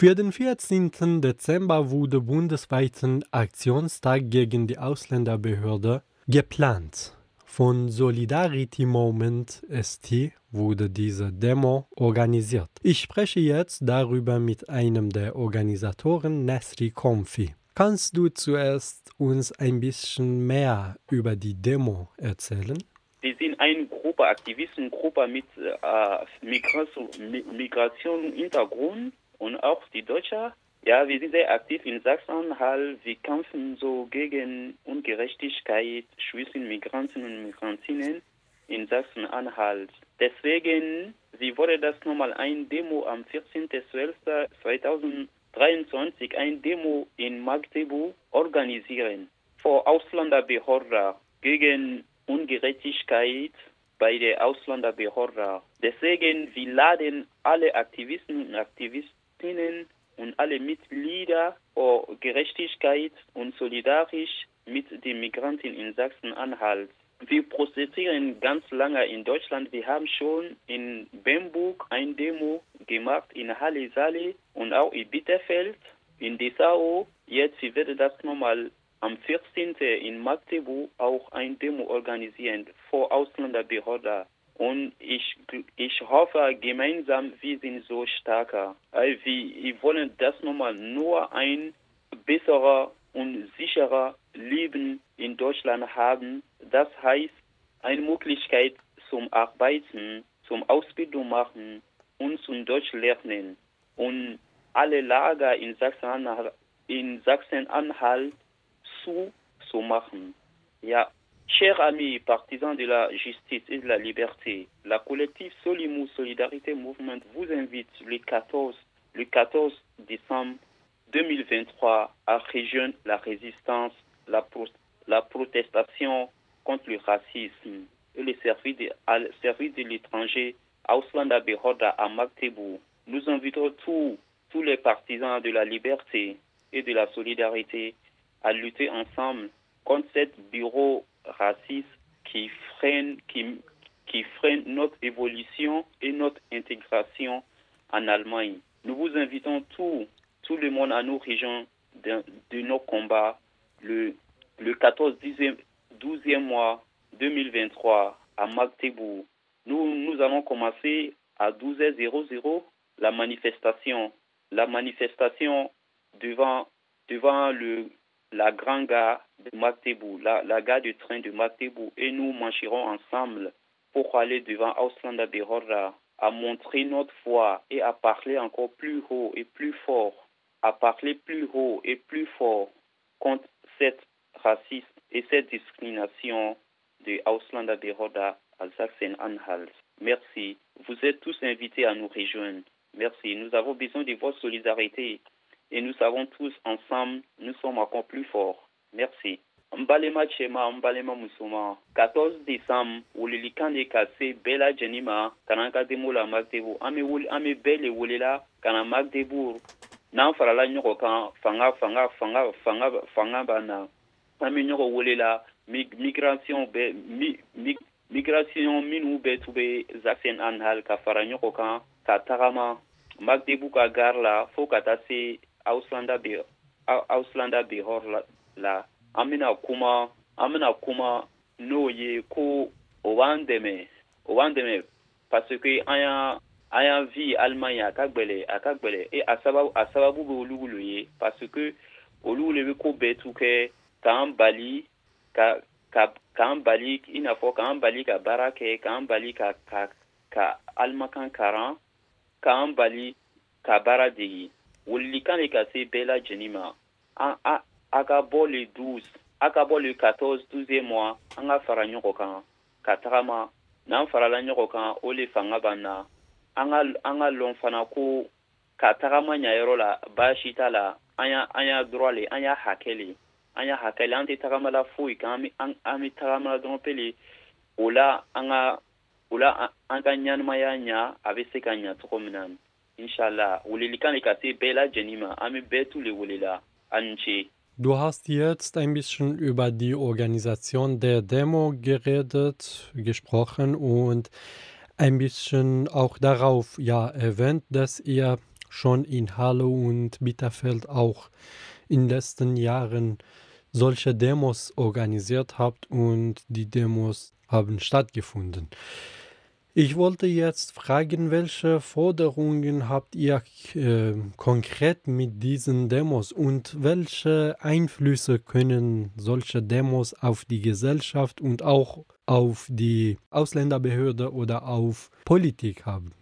Für den 14. Dezember wurde bundesweiten Aktionstag gegen die Ausländerbehörde geplant. Von Solidarity Moment ST wurde diese Demo organisiert. Ich spreche jetzt darüber mit einem der Organisatoren, Nasri Komfi. Kannst du zuerst uns ein bisschen mehr über die Demo erzählen? Wir sind eine Gruppe, Aktivistengruppe mit äh, Migration Hintergrund und auch die Deutsche. Ja, wir sind sehr aktiv in Sachsen-Anhalt. Wir kämpfen so gegen Ungerechtigkeit zwischen Migranten und Migrantinnen in Sachsen-Anhalt. Deswegen, wie wurde das nochmal ein Demo am 14.12.2023, ein Demo in Magdeburg organisieren vor Ausländerbehörde gegen Ungerechtigkeit bei der Ausländerbehörde. Deswegen, wir laden alle Aktivisten und Aktivistinnen und alle Mitglieder für Gerechtigkeit und solidarisch mit den Migranten in Sachsen-Anhalt. Wir prozessieren ganz lange in Deutschland. Wir haben schon in Bemburg ein Demo gemacht, in Halle Saale und auch in Bitterfeld, in Dessau. Jetzt wird das nochmal am 14. in Magdeburg auch ein Demo organisieren vor Ausländerbehörde. Und ich, ich hoffe gemeinsam, wir sind so stärker. Wir, wollen das nochmal nur ein besserer und sicherer Leben in Deutschland haben. Das heißt, eine Möglichkeit zum Arbeiten, zum Ausbildung machen und zum Deutsch lernen. Und alle Lager in Sachsen-Anhalt Sachsen zu, zu machen. Ja, Chers amis partisans de la justice et de la liberté, la collective Solimou Solidarité Mouvement vous invite le 14, le 14 décembre 2023 à rejoindre la résistance, la, pro, la protestation contre le racisme et le service de, l'étranger Auslanda Behoda à Magdeburg. Nous invitons tous, tous les partisans de la liberté et de la solidarité à lutter ensemble contre cette bureau raciste qui freine, qui, qui freine notre évolution et notre intégration en Allemagne. Nous vous invitons tout, tout le monde à nous rejoindre de, nos combats le, le 14 10e, 12e mois 2023 à Magdeburg. Nous, nous allons commencer à 12h00 la manifestation. La manifestation devant, devant le, la grande gare de Magdeburg, la, gare de train de Magdeburg, et nous marcherons ensemble pour aller devant Auslanda Behorda à montrer notre foi et à parler encore plus haut et plus fort, à parler plus haut et plus fort contre cette racisme et cette discrimination de Auslanda Behorda à Sachsen-Anhalt. Merci. Vous êtes tous invités à nous rejoindre. Merci. Nous avons besoin de votre solidarité et nous savons tous ensemble, nous sommes encore plus forts. Merci. Mbalema Chema, Mbalema Musuma, 14 décembre, Wulilikan de Kase, Bela Jenima, Kananka Demola Magdebourg, Ami Wul, Ami Belle et Wulila, Kana Magdebourg, Nan Farala Nyokokan, Fanga, Fanga, Fanga, Fanga, Fanga Bana, Ami Nyoko Wulila, Migration, Migration, Minou Betoube, Zafen Anhal, Kafara Nyokokan, Katarama, Magdebourg Agarla, Fokatase, magdebu ka gare la be an kuma an kuma n'o ye ko o b'an dɛmɛ o b'an dɛmɛ parce que an y'a an y'an vi Allemagne a ka gbɛlɛ a ka gbɛlɛ e a sababu a sababu bɛ olu le ye parce que olu le bɛ ko bɛɛ bali ka ka k'an bali i bali ka baara kɛ bali ka ka karan k'an bali ka baara welilikan de ka se bɛɛ lajɛlen ma an a a ka bɔ le 12 a ka bɔ le 14 12 mois an ka fara ɲɔgɔn kan ka tagama n'an farala ɲɔgɔn kan o le fanga b'an na an ka an ka lɔn fana ko ka tagama ɲayɔrɔ la baasi t'a la an y'a an y'a droit le an y'a hakɛ le an y'a hakɛ le an tɛ tagamala foyi kan an an bɛ tagamala dɔrɔn pele o la an ka o la an ka ɲanamaya ɲa a bɛ se ka ɲa cogo min na inshallah welelikan de ka se bɛɛ lajɛlen ma welela a Du hast jetzt ein bisschen über die Organisation der Demo geredet, gesprochen und ein bisschen auch darauf ja erwähnt, dass ihr schon in Halle und Bitterfeld auch in den letzten Jahren solche Demos organisiert habt und die Demos haben stattgefunden. Ich wollte jetzt fragen, welche Forderungen habt ihr äh, konkret mit diesen Demos und welche Einflüsse können solche Demos auf die Gesellschaft und auch auf die Ausländerbehörde oder auf Politik haben?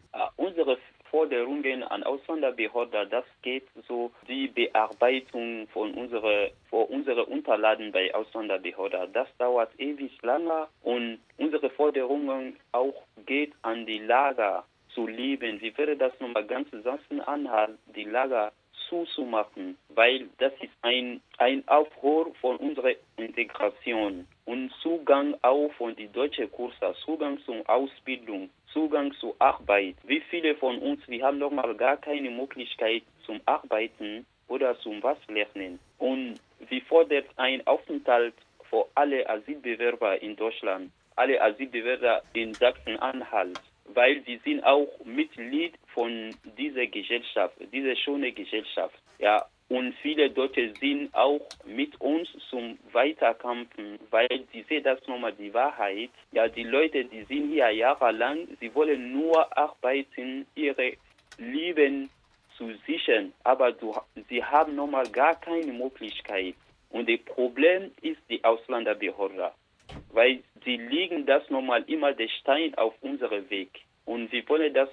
Forderungen an Ausländerbehörden, das geht so die Bearbeitung von unsere, von unsere Unterlagen bei Ausländerbehörden. Das dauert ewig lange und unsere Forderungen auch geht an die Lager zu leben. Wie wäre das nochmal ganz Sachsen-Anhalt, die Lager zuzumachen, weil das ist ein, ein Aufruhr von unserer Integration und Zugang auch von die deutschen Kurse, Zugang zur Ausbildung, Zugang zur Arbeit. Wie viele von uns, wir haben nochmal gar keine Möglichkeit zum Arbeiten oder zum was lernen. Und wie fordert ein Aufenthalt für alle Asylbewerber in Deutschland, alle Asylbewerber in Sachsen-Anhalt weil sie sind auch Mitglied von dieser Gesellschaft, dieser schönen Gesellschaft. Ja, und viele Deutsche sind auch mit uns zum Weiterkämpfen, weil sie sehen das nochmal die Wahrheit. Ja, die Leute, die sind hier jahrelang, sie wollen nur arbeiten, ihre Leben zu sichern, aber du, sie haben nochmal gar keine Möglichkeit. Und das Problem ist die Ausländerbehörde weil sie das nochmal immer Stein auf Weg. Und wir wollen das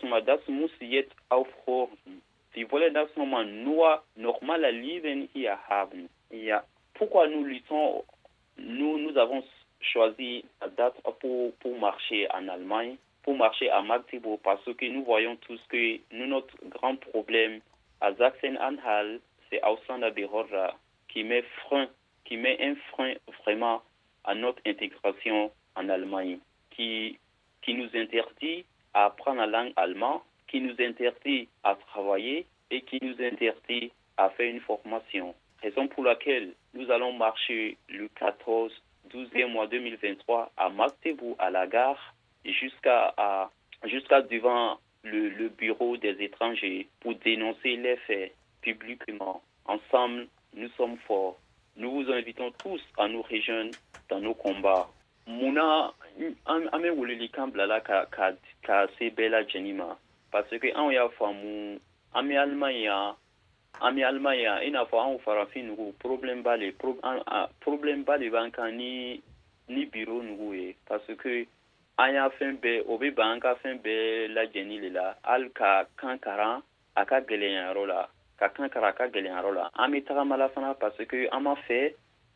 muss jetzt aufhören. Wir wollen das nochmal nur normale Leben hier haben. Ja. Pourquoi nous luttons, nous, nous avons choisi la date pour, pour marcher en Allemagne, pour marcher à Magdeburg, parce que nous voyons tous que nous, notre grand problème à Sachsen-Anhalt, c'est Ausländerbehörde qui met frein, qui met un frein vraiment à notre intégration en Allemagne, qui, qui nous interdit à apprendre la langue allemande, qui nous interdit à travailler et qui nous interdit à faire une formation. Raison pour laquelle nous allons marcher le 14 12e mois 2023 à Magdeburg, à la gare, jusqu'à jusqu'à devant le, bureau des étrangers pour dénoncer les faits publiquement. Ensemble, nous sommes forts. Nous vous invitons tous à nous rejoindre dans nos combats. Muna an bɛ ka se bɛɛ lajɛlen ma parce que anw y'a faamu an bɛ Allemagne yan an bɛ Allemagne yan i n'a fɔ anw farafin nugu problème ba de problème ba de b'an kan ni ni bureau nugu ye parce que an y'a fɛn bɛɛ o bɛ ban la hali ka kan ka kan karan a ka gɛlɛyanyɔrɔ la. An bɛ tagamala fana parce que an b'a fɛ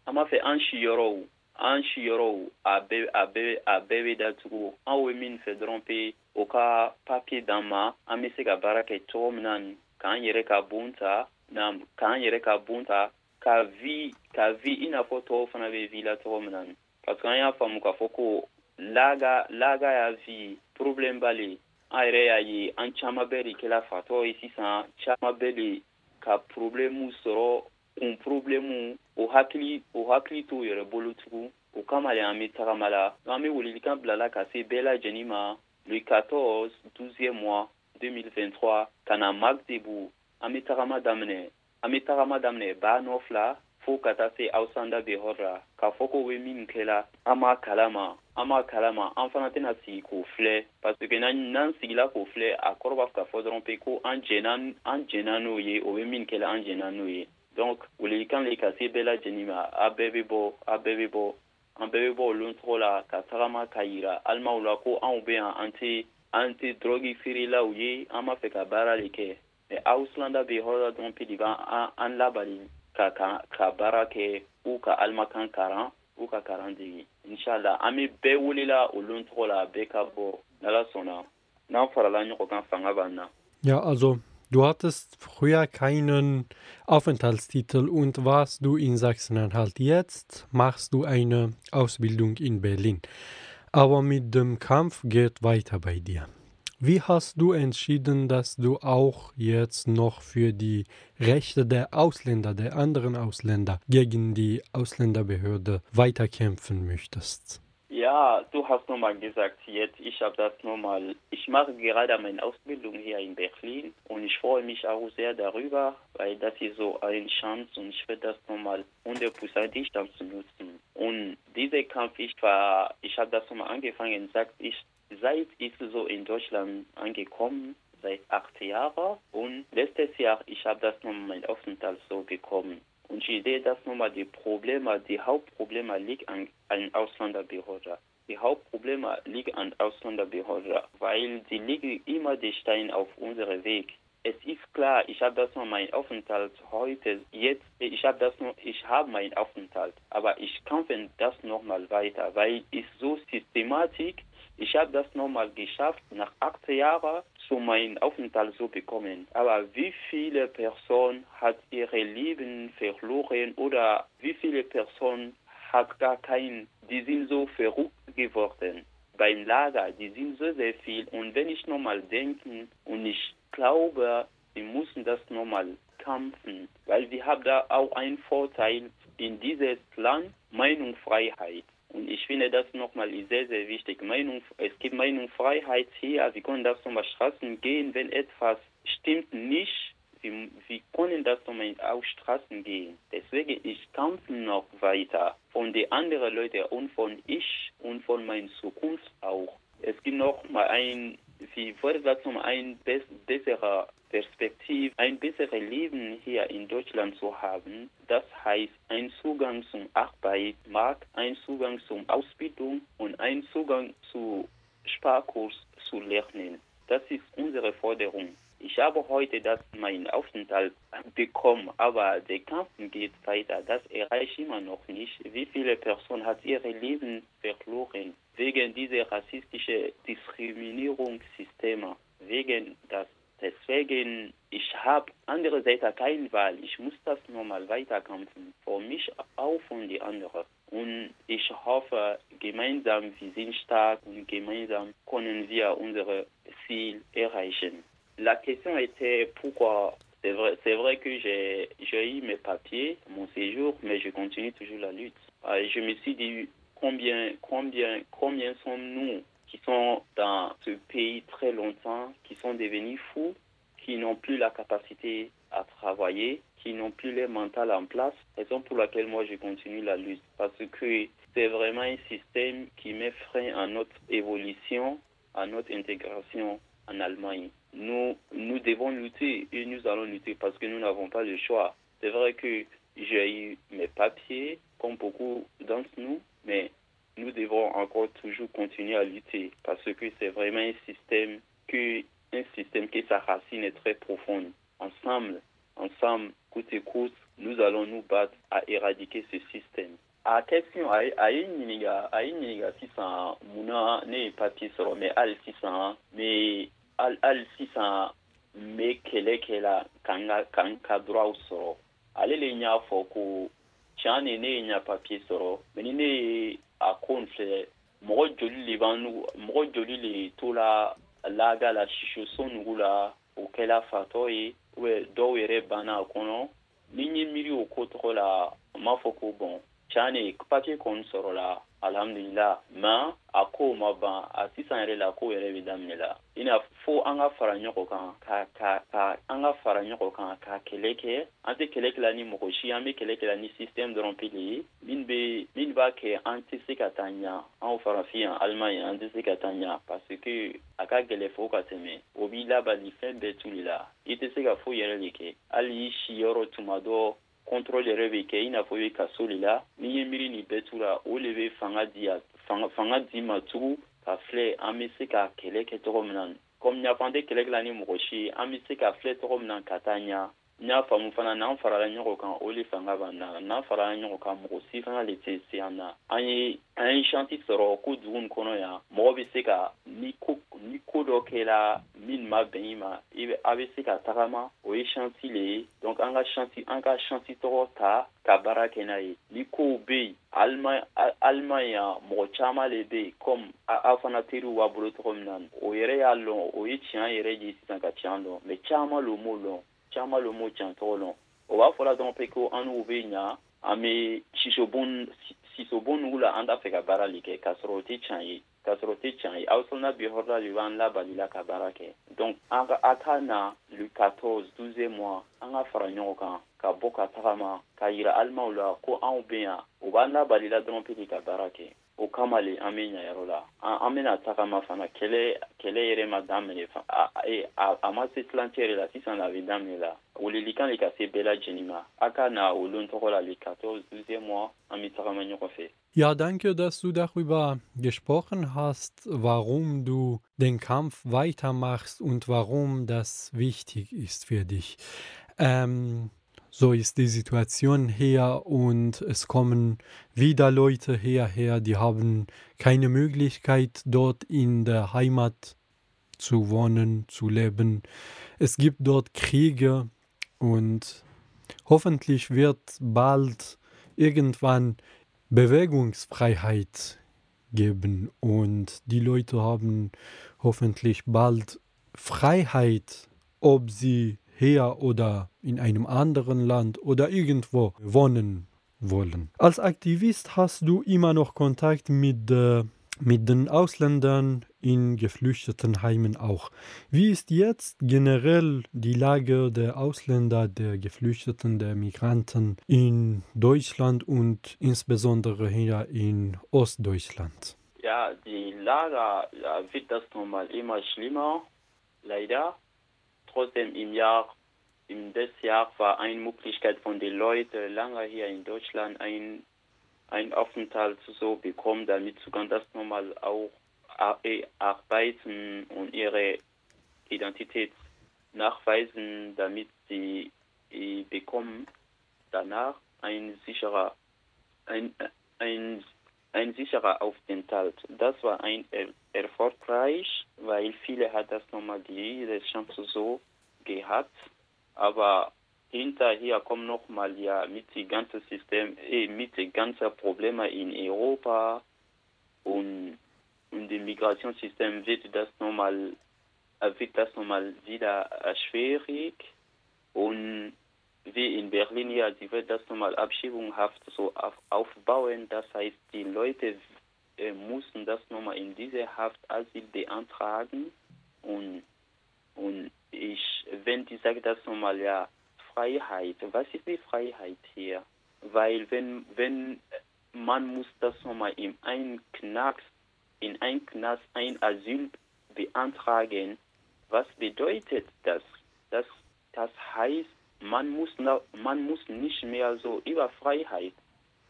an b'a fɛ an siyɔrɔw an siyɔrɔw a bɛɛ a bɛɛ a bɛɛ bɛ datugu. Anw bɛ min fɛ dɔrɔn pe o ka papiye d'an ma an bɛ se ka baara kɛ cogo min na k'an yɛrɛ ka bon ta na k'an yɛrɛ ka bon ta ka vi ka vi i n'a fɔ tɔw fana vi la cogo min na parce que an y'a faamu k'a fɔ ko laga laga y'a vi problème b'ale. An yɛrɛ y'a ye an caman bɛɛ de kɛla fatɔ ye sisan bɛɛ ka problemu sɔrɔ kun problemu o hakili o hakili t'o yɛrɛ bolo tugun o kama le an be tagama la an be welelikan bilala ka se bɛɛ lajɛnin ma le 14 12e mois 2023 ka na magdebu an be tagama daminɛ an be tagama daminɛ baa nɔ fila fɔɔ ka taa se awsanda behɔr la k'a fɔ ko be min kɛla an m'a kalama. An m'a kalama an fana tɛna sigi k'o filɛ. Parce que n'an sigila k'o filɛ a kɔrɔ b'a fɛ ka fɔ dɔrɔn pe ko an jɛna n'o ye o bɛ min kɛla an jɛna n'o ye. Donc welelikan le ka se bɛɛ lajɛlen ma a bɛɛ bɛ bɔ a bɛɛ bɛ bɔ. An bɛɛ bɛ bɔ olu tɔgɔ la ka tagama ka yira alimaw la ko anw bɛ yan an tɛ an tɛ dɔrɔgi feerelaw ye an b'a fɛ ka baara de kɛ. Mɛ awusilanda bɛ hɔrɔn dɔrɔn pe de b'an an labali ka baara kɛ u ka alimakan karan u ka karan degi inshallah an bɛ bɛɛ welela olu tɔgɔ la bɛɛ ka bɔ n'ala sɔnna n'an farala ɲɔgɔn kan fanga b'an na. Ja, also Du hattest früher keinen Aufenthaltstitel und warst du in Sachsen-Anhalt. Jetzt machst du eine Ausbildung in Berlin. Aber mit dem Kampf geht weiter bei dir. Wie hast du entschieden, dass du auch jetzt noch für die Rechte der Ausländer, der anderen Ausländer gegen die Ausländerbehörde weiterkämpfen möchtest? Ja, du hast nochmal gesagt, jetzt, ich habe das nochmal, ich mache gerade meine Ausbildung hier in Berlin und ich freue mich auch sehr darüber, weil das ist so eine Chance und ich werde das nochmal hundertprozentig dann zu nutzen. Und dieser Kampf, ich war, ich habe das nochmal angefangen, sagt ich, seit ich so in Deutschland angekommen, seit acht Jahren und letztes Jahr, ich habe das nochmal mein Aufenthalt so bekommen. Und ich sehe, dass nochmal die Probleme, die Hauptprobleme liegen an, an Ausländerbehörden. Die Hauptprobleme liegen an Ausländerbehörden, weil die liegen immer die Steine auf unserem Weg. Es ist klar, ich habe das nur mein Aufenthalt heute, jetzt, ich habe das nur, ich habe meinen Aufenthalt, aber ich kämpfe das nochmal weiter, weil es so systematisch ich habe das nochmal geschafft, nach acht Jahren zu meinem Aufenthalt zu bekommen. Aber wie viele Personen hat ihre Leben verloren oder wie viele Personen hat gar keinen, die sind so verrückt geworden beim Lager, die sind so sehr viel. Und wenn ich nochmal denke und ich glaube, wir müssen das nochmal kämpfen, weil wir haben da auch einen Vorteil in dieses Land, Meinungsfreiheit. Und ich finde das nochmal sehr, sehr wichtig. Meinung, es gibt Meinungsfreiheit hier. Wir können das nochmal Straßen gehen, wenn etwas stimmt nicht. Wir, wir können das nochmal auf Straßen gehen. Deswegen, ich kämpfe noch weiter von den anderen Leuten und von ich und von meiner Zukunft auch. Es gibt noch mal ein, wie wurde das noch ein besserer Perspektive, ein besseres Leben hier in Deutschland zu haben. Das heißt, ein Zugang zum Arbeitsmarkt, ein Zugang zum Ausbildung und ein Zugang zu Sparkurs zu lernen. Das ist unsere Forderung. Ich habe heute das mein Aufenthalt bekommen, aber der Kampf geht weiter. Das erreicht immer noch nicht. Wie viele Personen hat ihr Leben verloren wegen dieser rassistischen Diskriminierungssysteme, wegen das Deswegen, ich habe andererseits keine Wahl. Ich muss das nochmal weiterkämpfen. Für mich auch von die anderen. Und ich hoffe, gemeinsam, wir sind stark und gemeinsam können wir unser Ziel erreichen. La question était pourquoi c'est vrai, c'est vrai que j'ai, j'ai eu mes papiers, mon séjour, mais je continue toujours la lutte. Euh, je me suis dit combien, combien, combien sommes-nous dans ce pays très longtemps, qui sont devenus fous, qui n'ont plus la capacité à travailler, qui n'ont plus les mental en place, raison pour laquelle moi je continue la lutte. Parce que c'est vraiment un système qui met frein à notre évolution, à notre intégration en Allemagne. Nous, nous devons lutter et nous allons lutter parce que nous n'avons pas le choix. C'est vrai que j'ai eu mes papiers, comme beaucoup d'entre nous, mais nous devons encore toujours continuer à lutter parce que c'est vraiment un système que un système qui sa racine est très profonde. Ensemble, ensemble, coûte et coûte, nous allons nous battre à éradiquer ce système. a question a ye ɲininga a ye ɲininga sisan munna ne ye papiye sɔrɔ mɛ hali sisan me hali sisan n be kɛlɛ kɛ la kan ka kan ka droit sɔrɔ ale le y'a fɔ ko tiɲan ne ne ye ɲa papiye sɔrɔ ye a ko n filɛ mɔgɔ joli le b'an mɔgɔ joli le to la laga la sisiso nugu la o kɛla fatɔ ye ubɛ dɔw yɛrɛ banna a kɔnɔ ni n ye miiri o ko tɔgɔ la n m'a fɔ ko bɔn can ne papiye kɔni sɔrɔla alhamdulila ma a ko ma ban a sisan yɛrɛ la ko yɛrɛ bɛ daminɛ la i n'a fo an ka fara ɲɔgɔn kan ka ka ka an ka fara ɲɔgɔn kan ka kɛlɛ kɛ an tɛ kɛlɛ kɛla ni mɔgɔ si an bɛ kɛlɛ kɛla ni système dɔrɔn pe de ye min bɛ min b'a kɛ an tɛ se ka taa ɲa anw farafin yan alimaɲi an tɛ se ka taa ɲa parce que a ka gɛlɛ fo ka tɛmɛ o b'i labali fɛn bɛɛ tuli la i tɛ se ka foyi yɛrɛ de kɛ hali i si yɔrɔ tuma dɔ contrôle yɛrɛ bɛ kɛ i n'a fɔ i bɛ kaso de la n'i ye miiri nin bɛɛ tura o le bɛ fanga di fanga fanga di ma tugun ka filɛ an bɛ se ka kɛlɛ kɛ cogo min na. Komi n y'a fɔ an tɛ kɛlɛ kɛla ni mɔgɔ si an bɛ se ka filɛ cogo min na ka taa ɲa n y'a faamu fana n'an farala ɲɔgɔn kan o le fanga b'an na. N'an farala ɲɔgɔn kan mɔgɔ si fana le tɛ se an na. An ye an ye shanti sɔrɔ ko dugu nin kɔnɔ yan mɔgɔ bɛ se ka ni ko ni ko dɔ kɛra min ma bɛn i ma i bɛ a bɛ se ka tagama. O ye shanti le ye. Donc an ka shanti an ka shanti tɔgɔ ta ka baara kɛ n'a ye. Ni kow bɛ yen alima alima yan mɔgɔ caman le bɛ yen comme aw fana teriw b'a bolo cogo min na o yɛrɛ y'a lɔn o ye tiɲɛ yɛrɛ ye sisan ka tiɲɛ dɔn mais caman lo m'o lɔn caman lo m'o can tɔgɔ lɔn o b'a fɔla dɔrɔn pe ko an n'u be ɲa an be sisobon sisobon wula anda fɛ ka baara le kɛ k'a sɔrɔ o tɛ can ye k'a sɔrɔ o tɛ can ye awusana bi hɔrɔla le b'an labalila ka baara kɛ donc an ka a ka na le 14 12 mois an ka fara ɲɔgɔn kan ka bɔ ka tagama ka yira alimaw la ko anw be yan u b'an labalila dɔrɔn pe ka baara kɛ o kama le an bɛ ɲayɔrɔ la an bɛna tagama fana kɛlɛ kɛlɛ yɛrɛ ma daminɛ a ma se tilancɛ yɛrɛ la sisan la a bɛ daminɛ la. Welelikan de ka se bɛɛ lajɛlen ma a ka na o lon tɔgɔ la le 14 12 mois an bɛ tagama ɲɔgɔn fɛ Ja, danke, dass du darüber gesprochen hast, warum du den Kampf weitermachst und warum das wichtig ist für dich. Ähm, so ist die Situation her und es kommen wieder Leute hierher, die haben keine Möglichkeit dort in der Heimat zu wohnen, zu leben. Es gibt dort Kriege und hoffentlich wird bald irgendwann Bewegungsfreiheit geben und die Leute haben hoffentlich bald Freiheit, ob sie hier oder in einem anderen Land oder irgendwo wohnen wollen. Als Aktivist hast du immer noch Kontakt mit, äh, mit den Ausländern in geflüchteten Heimen auch. Wie ist jetzt generell die Lage der Ausländer, der Geflüchteten, der Migranten in Deutschland und insbesondere hier in Ostdeutschland? Ja, die Lage ja, wird das nochmal immer schlimmer, leider trotzdem im Jahr, im des Jahr war eine Möglichkeit von den Leuten lange hier in Deutschland ein, ein Aufenthalt so bekommen, damit sie ganz normal auch arbeiten und ihre Identität nachweisen, damit sie bekommen danach ein sicherer ein, ein, ein sicherer Aufenthalt. Das war ein er erfolgreich, weil viele hat das nochmal diese Chance so gehabt, aber hinterher kommt nochmal ja mit dem ganzen System, eh, mit den ganzen Problemen in Europa. Und, und dem Migrationssystem wird das nochmal wird das nochmal wieder schwierig. Und wie in Berlin ja, die wird das nochmal abschiebungshaft so auf, aufbauen. Das heißt, die Leute äh, mussten das nochmal in diese Haft Asyl beantragen und und ich, wenn die sagen das nochmal, ja, Freiheit, was ist die Freiheit hier? Weil wenn, wenn man muss das nochmal in einen Knast, in ein Knast ein Asyl beantragen, was bedeutet das? Das, das heißt, man muss, man muss nicht mehr so über Freiheit,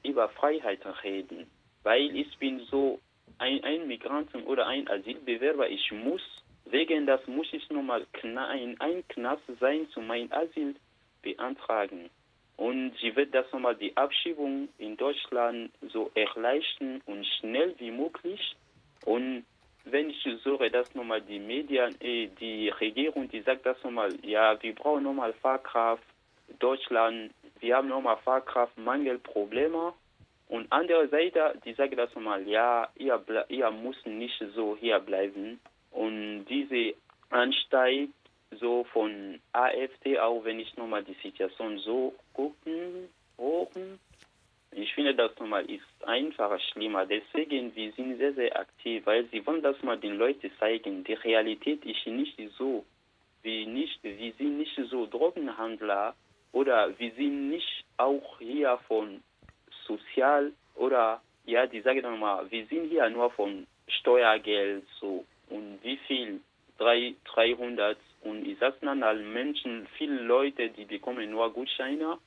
über Freiheit reden. Weil ich bin so ein, ein Migranten oder ein Asylbewerber, ich muss Wegen das muss ich nochmal in ein Knast sein zu meinem Asyl beantragen. Und sie wird das nochmal die Abschiebung in Deutschland so erleichtern und schnell wie möglich. Und wenn ich suche, dass nochmal die Medien, die Regierung, die sagt das nochmal, ja, wir brauchen nochmal Fahrkraft, Deutschland, wir haben nochmal Fahrkraftmangelprobleme. Und andererseits, die sagen das nochmal, ja, ihr, ihr müsst nicht so hier bleiben. Und diese Anstieg so von AfD, auch wenn ich nochmal die Situation so gucken, hochen, ich finde das nochmal ist einfacher schlimmer. Deswegen, wir sind sehr, sehr aktiv, weil sie wollen das mal den Leuten zeigen. Die Realität ist nicht so. Wir, nicht, wir sind nicht so Drogenhandler oder wir sind nicht auch hier von sozial oder ja, die sagen nochmal, wir sind hier nur von Steuergeld so. Und wie viel? Drei, 300 und ich sage dann allen Menschen, viele Leute, die bekommen nur Gutscheine,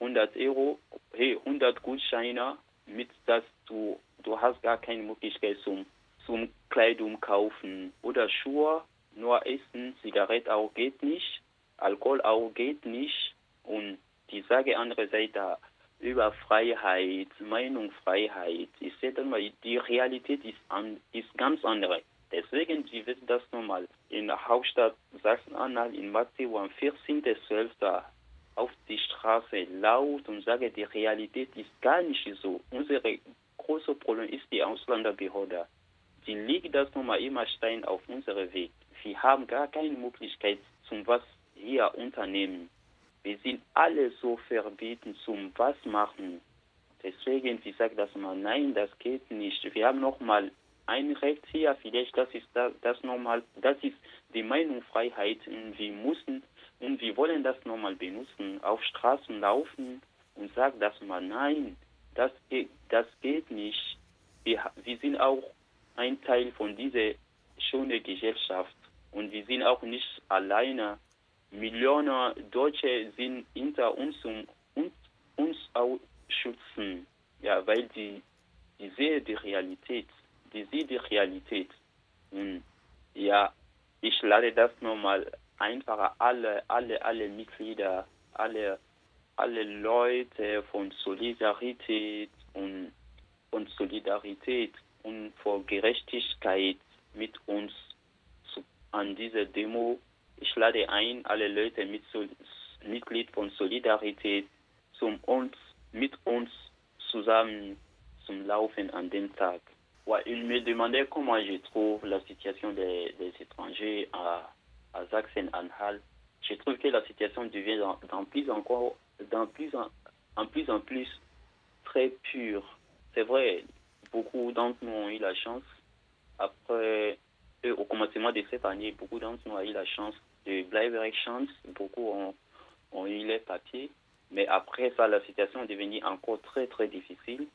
100 Euro, hey, 100 Gutscheine, mit das du, du hast gar keine Möglichkeit zum, zum Kleidung kaufen. Oder Schuhe, nur Essen, Zigarette auch geht nicht, Alkohol auch geht nicht. Und die Sage andere Seite über Freiheit, Meinungsfreiheit, ich sehe dann mal, die Realität ist, an, ist ganz andere. Deswegen, Sie wissen das nochmal, in der Hauptstadt Sachsen-Anhalt, in Matthew am 14.12. auf die Straße laut und sage, die Realität ist gar nicht so. Unser großes Problem ist die Ausländerbehörde. Die legt das nochmal immer Stein auf unseren Weg. Wir haben gar keine Möglichkeit, zum was hier unternehmen. Wir sind alle so verbieten zum was machen. Deswegen, sie sagt das mal, nein, das geht nicht. Wir haben noch mal ein Recht hier, vielleicht das ist das, das normal, das ist die Meinungsfreiheit und wir müssen und wir wollen das nochmal benutzen, auf Straßen laufen und sagen das mal, nein, das geht, das geht nicht. Wir, wir sind auch ein Teil von dieser schönen Gesellschaft und wir sind auch nicht alleine. Millionen Deutsche sind hinter uns und uns, uns auch schützen, ja, weil die, die sehen die Realität, die sehen die Realität. Und ja, ich lade das nochmal einfach alle, alle, alle Mitglieder, alle, alle Leute von Solidarität und von Solidarität und vor Gerechtigkeit mit uns zu, an diese Demo. Ich lade ein, alle Leute mit Mitglied von Solidarität zum uns, mit uns zusammen zum Laufen an dem Tag. Ouais, il me demandait comment je trouve la situation des, des étrangers à, à Sachsen-Anhalt. Je trouve que la situation devient dans, plus encore, dans plus en, en plus en plus très pure. C'est vrai, beaucoup d'entre nous ont eu la chance, après, au commencement de cette année, beaucoup d'entre nous ont eu la chance de Bleiberg Chance, beaucoup ont, ont eu les papiers, mais après ça, la situation est devenue encore très très difficile.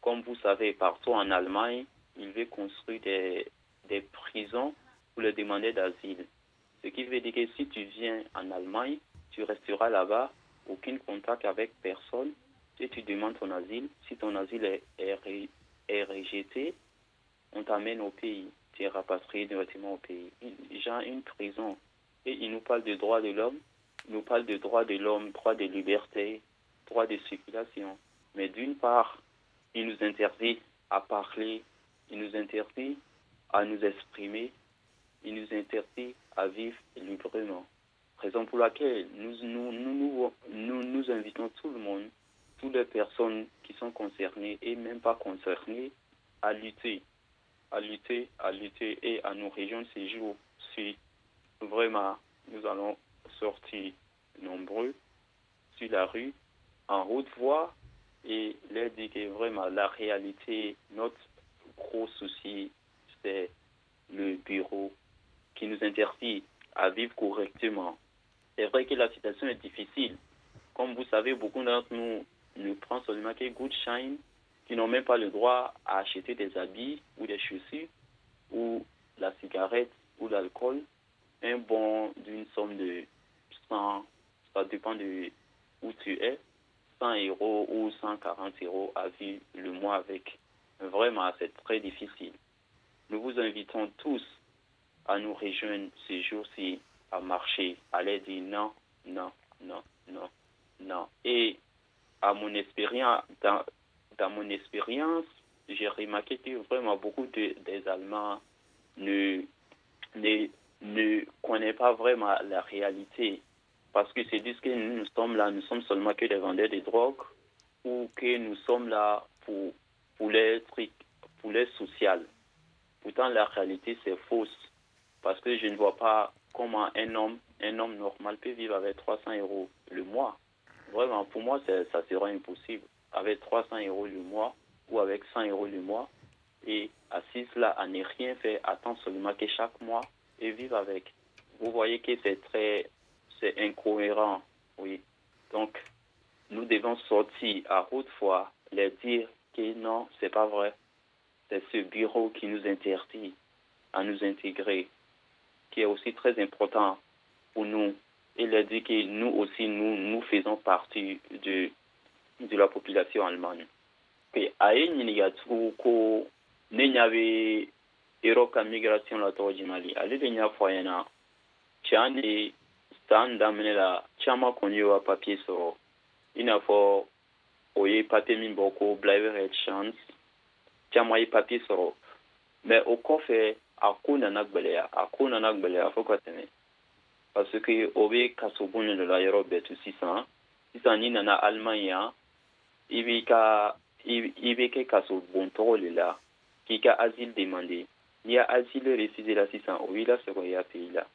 Comme vous savez, partout en Allemagne, il veut construire des, des prisons pour les demandeurs d'asile. Ce qui veut dire que si tu viens en Allemagne, tu resteras là-bas, aucun contact avec personne, et tu demandes ton asile. Si ton asile est, est, est rejeté, on t'amène au pays. Tu es rapatrié directement au pays. Genre une prison. Et il nous parle de droits de l'homme, il nous parle de droits de l'homme, droits de liberté, droits de circulation. Mais d'une part, il nous interdit à parler, il nous interdit à nous exprimer, il nous interdit à vivre librement. Raison pour laquelle nous nous, nous, nous, nous, invitons tout le monde, toutes les personnes qui sont concernées et même pas concernées, à lutter, à lutter, à lutter et à nos régions de séjour. Vraiment nous allons sortir nombreux sur la rue, en haute voie, et leur dire que vraiment la réalité, notre gros souci, c'est le bureau qui nous interdit à vivre correctement. C'est vrai que la situation est difficile. Comme vous savez, beaucoup d'entre nous ne prennent seulement que Good Shine, qui n'ont même pas le droit à acheter des habits ou des chaussures, ou la cigarette ou l'alcool. Un bon d'une somme de 100, ça dépend de où tu es, 100 euros ou 140 euros à vivre le mois avec. Vraiment, c'est très difficile. Nous vous invitons tous à nous rejoindre ces jours-ci à marcher, à leur dire non, non, non, non, non. Et à mon expérience, dans, dans mon expérience, j'ai remarqué que vraiment beaucoup de, des Allemands ne, ne, ne connaissent pas vraiment la réalité parce que c'est disent que nous, sommes là, nous sommes seulement que des vendeurs de drogue ou que nous sommes là pour, pour les trucs, pour les sociales. Pourtant, la réalité, c'est fausse. Parce que je ne vois pas comment un homme, un homme normal peut vivre avec 300 euros le mois. Vraiment, pour moi, ça serait impossible. Avec 300 euros le mois ou avec 100 euros le mois et assis là à ne rien faire, attendre seulement que chaque mois et vivre avec. Vous voyez que c'est très, c'est incohérent, oui. Donc, nous devons sortir à haute fois, leur dire que non, c'est pas vrai. C'est ce bureau qui nous interdit à nous intégrer, qui est aussi très important pour nous. Et leur dire que nous aussi, nous, nous faisons partie de, de la population allemande. Et à ko ne ɲa be europe ka migration la tɔgɔ jimali ale de y'a fɔ a can de san daminɛ la caman kɔni ye wa papiye sɔrɔ. I n'a fɔ o ye papiye min bɔ ko blaverhead chance caman ye papiye sɔrɔ. Ma o kɔfɛ a ko nana gwɛlɛya a ko nana gwɛlɛya fo ka tɛmɛ. Parce que o be kaso bon de la yɔrɔ bɛɛ to sisan. Sisan n'i nana Allemagne yan i b'i ka i bɛ kɛ kaso bontɔgɔ le la k'i ka asile demande n'i ya asile refuse la sisan o b'i lasɔrɔ i ya pays la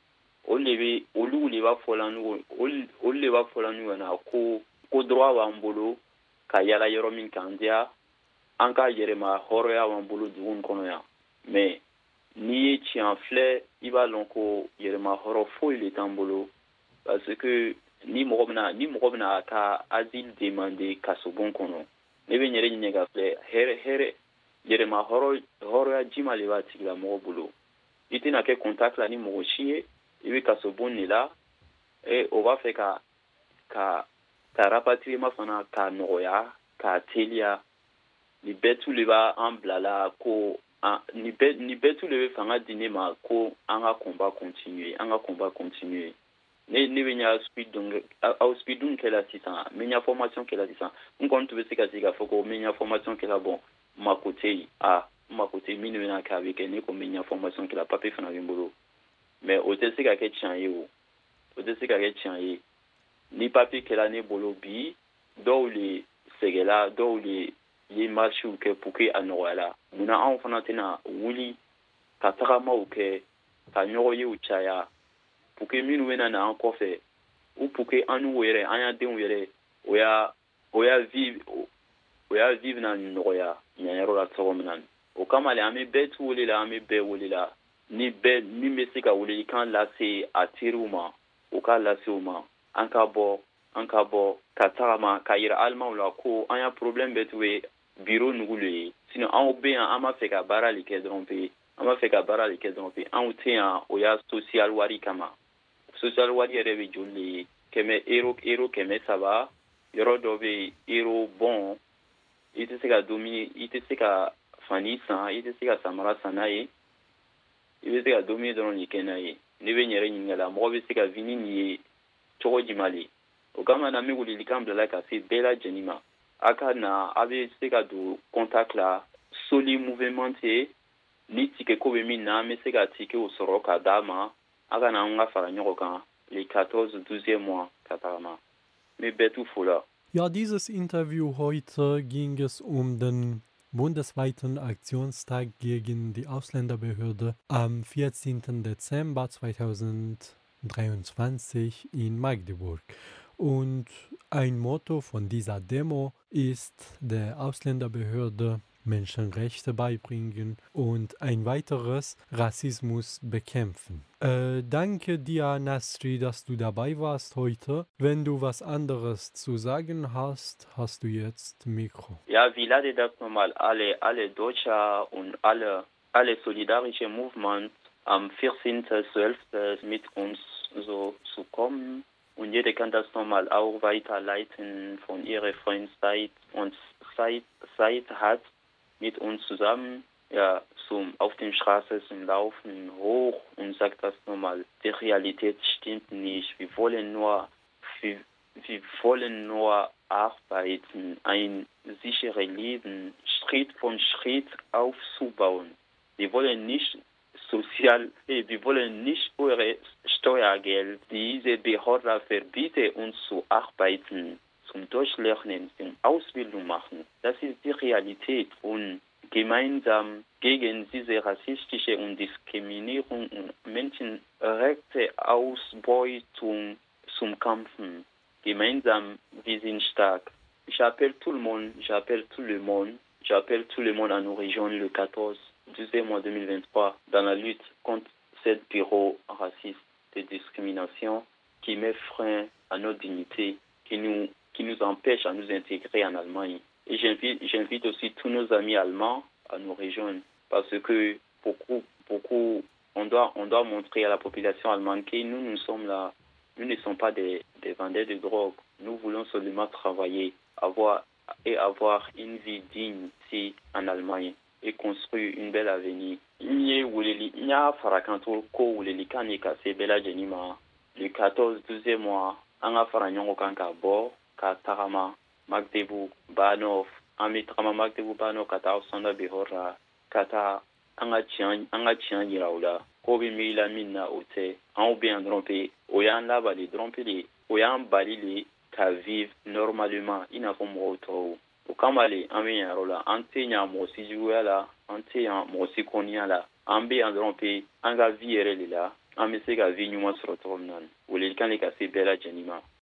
olu de bɛ olu de b'a fɔla n'u olu de b'a fɔla n'u ɲɛna ko ko droit b'an bolo ka yala yɔrɔ min k'an diya an ka yɛrɛma hɔrɔnya b'an bolo dugu kɔnɔ yan mais n'i ye tiɲɛ filɛ i b'a lɔn ko yɛrɛma hɔrɔ foyi le t'an bolo parce que ni mɔgɔ bɛna ni mɔgɔ bɛna ka asile demander kasobon kɔnɔ ne bɛ n yɛrɛ ɲininka filɛ hɛrɛ hɛrɛ yɛrɛma hɔrɔn hɔrɔnya jima de b'a tigilamɔgɔ bolo i tɛna kɛ contact la ni mɔgɔ si ye i bɛ kasobon de la e o b'a fɛ ka ka ka rapatriement fana k'a nɔgɔya k'a teliya nin bɛɛ tu le b'an bilala ko nin bɛɛ tu le bɛ fanga di ne ma ko an ka combat continuer an ka combat continuer ne ne bɛ ɲa speed dun kɛla sisan n ɲa formation kɛla sisan n kɔni tun bɛ se ka se k'a fɔ ko n ɲa formation kɛla bɔn mako tɛ yen a mako tɛ minnu bɛna kɛ a bɛ kɛ ne ko n bɛ ɲa formation kɛla papier fana bɛ n bolo mɛ o tɛ se ka kɛ tiɲɛ ye o o tɛ se ka kɛ tiɲɛ ye ni papier kɛra ne bolo bi dɔw le sɛgɛla dɔw le ye marsiw kɛ pour que a nɔgɔyala munna anw fana tɛna wuli ka tagamaw kɛ ka ɲɔgɔn yew caya pour que minnu bɛna na an kɔfɛ ou pour que an n'u yɛrɛ an y'a denw yɛrɛ o y'a o y'a vie o y'a vie bɛna nɔgɔya ɲanyɔrɔ la cogo min o kama le an bɛ bɛɛ tu wele la an bɛ bɛɛ wele la ni bɛɛ min bɛ se ka welelikan lase a teriw ma o k'a lase u ma an ka bɔ an ka bɔ ka tagama ka yira alimaw la ko an y'a problème bɛɛ tu ye biro nugu le ye sinɔ anw bɛ yan an b'a fɛ ka baara le kɛ dɔrɔn pe an b'a fɛ ka baara le kɛ dɔrɔn pe anw tɛ yan o y'a social wari kama social wari yɛrɛ bɛ joli le ye kɛmɛ ero ero kɛmɛ saba yɔrɔ dɔ bɛ ero bɔn i tɛ se ka domini i tɛ se ka fani san i tɛ se ka samara san n'a ye i bɛ se ka domini dɔrɔn de kɛ n'a ye ne bɛ n yɛrɛ ɲininka la mɔgɔ bɛ se ka vini nin ye cogo jumɛn le o kama na n bɛ welelikan bilala ka se bɛɛ lajɛlen ma a ka na a bɛ se ka don contact la soli movement ye ni tike ko bɛ min na an bɛ se ka tikew sɔrɔ ka d'a ma a ka na an ka fara ɲɔgɔn kan le 14 12e mois ka tagama n bɛ bɛɛ t'u fo la. Ja, dieses Interview heute ging es um den bundesweiten Aktionstag gegen die Ausländerbehörde am 14. Dezember 2023 in Magdeburg. Und ein Motto von dieser Demo ist der Ausländerbehörde Menschenrechte beibringen und ein weiteres Rassismus bekämpfen. Äh, danke dir, Nasri, dass du dabei warst heute. Wenn du was anderes zu sagen hast, hast du jetzt Mikro. Ja, wir laden das nochmal alle, alle Deutsche und alle, alle solidarische Movements am 14.12. mit uns so zu kommen. Und jeder kann das nochmal auch weiterleiten von ihrer Freundeszeit und Zeit hat mit uns zusammen ja, zum, auf den Straßen zum Laufen hoch und sagt das nochmal, die Realität stimmt nicht. Wir wollen nur, wir, wir wollen nur arbeiten, ein sicheres Leben Schritt von Schritt aufzubauen. Wir wollen nicht sozial, wir wollen nicht eure Steuergeld. Diese Behörde verbietet uns zu arbeiten Durchlernen, zum Ausbildung machen. Das ist die Realität und gemeinsam gegen diese rassistische und Diskriminierung und Menschenrechteausbeutung zum Kämpfen. Gemeinsam, wir sind stark. J'appelle tout le monde, j'appelle tout le monde, j'appelle tout le monde à nous rejoindre le 14 12 mois 2023 dans la lutte contre cette bureau raciste de discrimination qui met frein à notre dignité, qui nous qui nous empêche à nous intégrer en Allemagne. Et j'invite aussi tous nos amis allemands à nous rejoindre parce que beaucoup, beaucoup, on doit, on doit montrer à la population allemande que nous, nous sommes là, nous ne sommes pas des, vendeurs de drogue. Nous voulons seulement travailler, avoir et avoir une vie digne ici en Allemagne et construire une belle avenir. Le 14 12 mois, an ka fara ɲɔgɔn ka tagama magdebu banov an bɛ tagama magdebu banov ka taa sɔnda behor la ka taa an ka tiɲɛ an ka tiɲɛ yira u la. Ko bɛ miirila min na o tɛ anw bɛ yan dɔrɔn pe o y'an labali dɔrɔn pe de o y'an bali le ka vivre normalement i n'a fɔ mɔgɔw tɔw o kama le an bɛ yan yɔrɔ la an tɛ yan mɔgɔ si juguya la an tɛ yan mɔgɔ si kɔniya la. An bɛ yan dɔrɔn pe an ka vie yɛrɛ de la an bɛ se ka vie ɲuman sɔrɔ cogo min na. Welelikan de ka se bɛɛ lajɛlen ma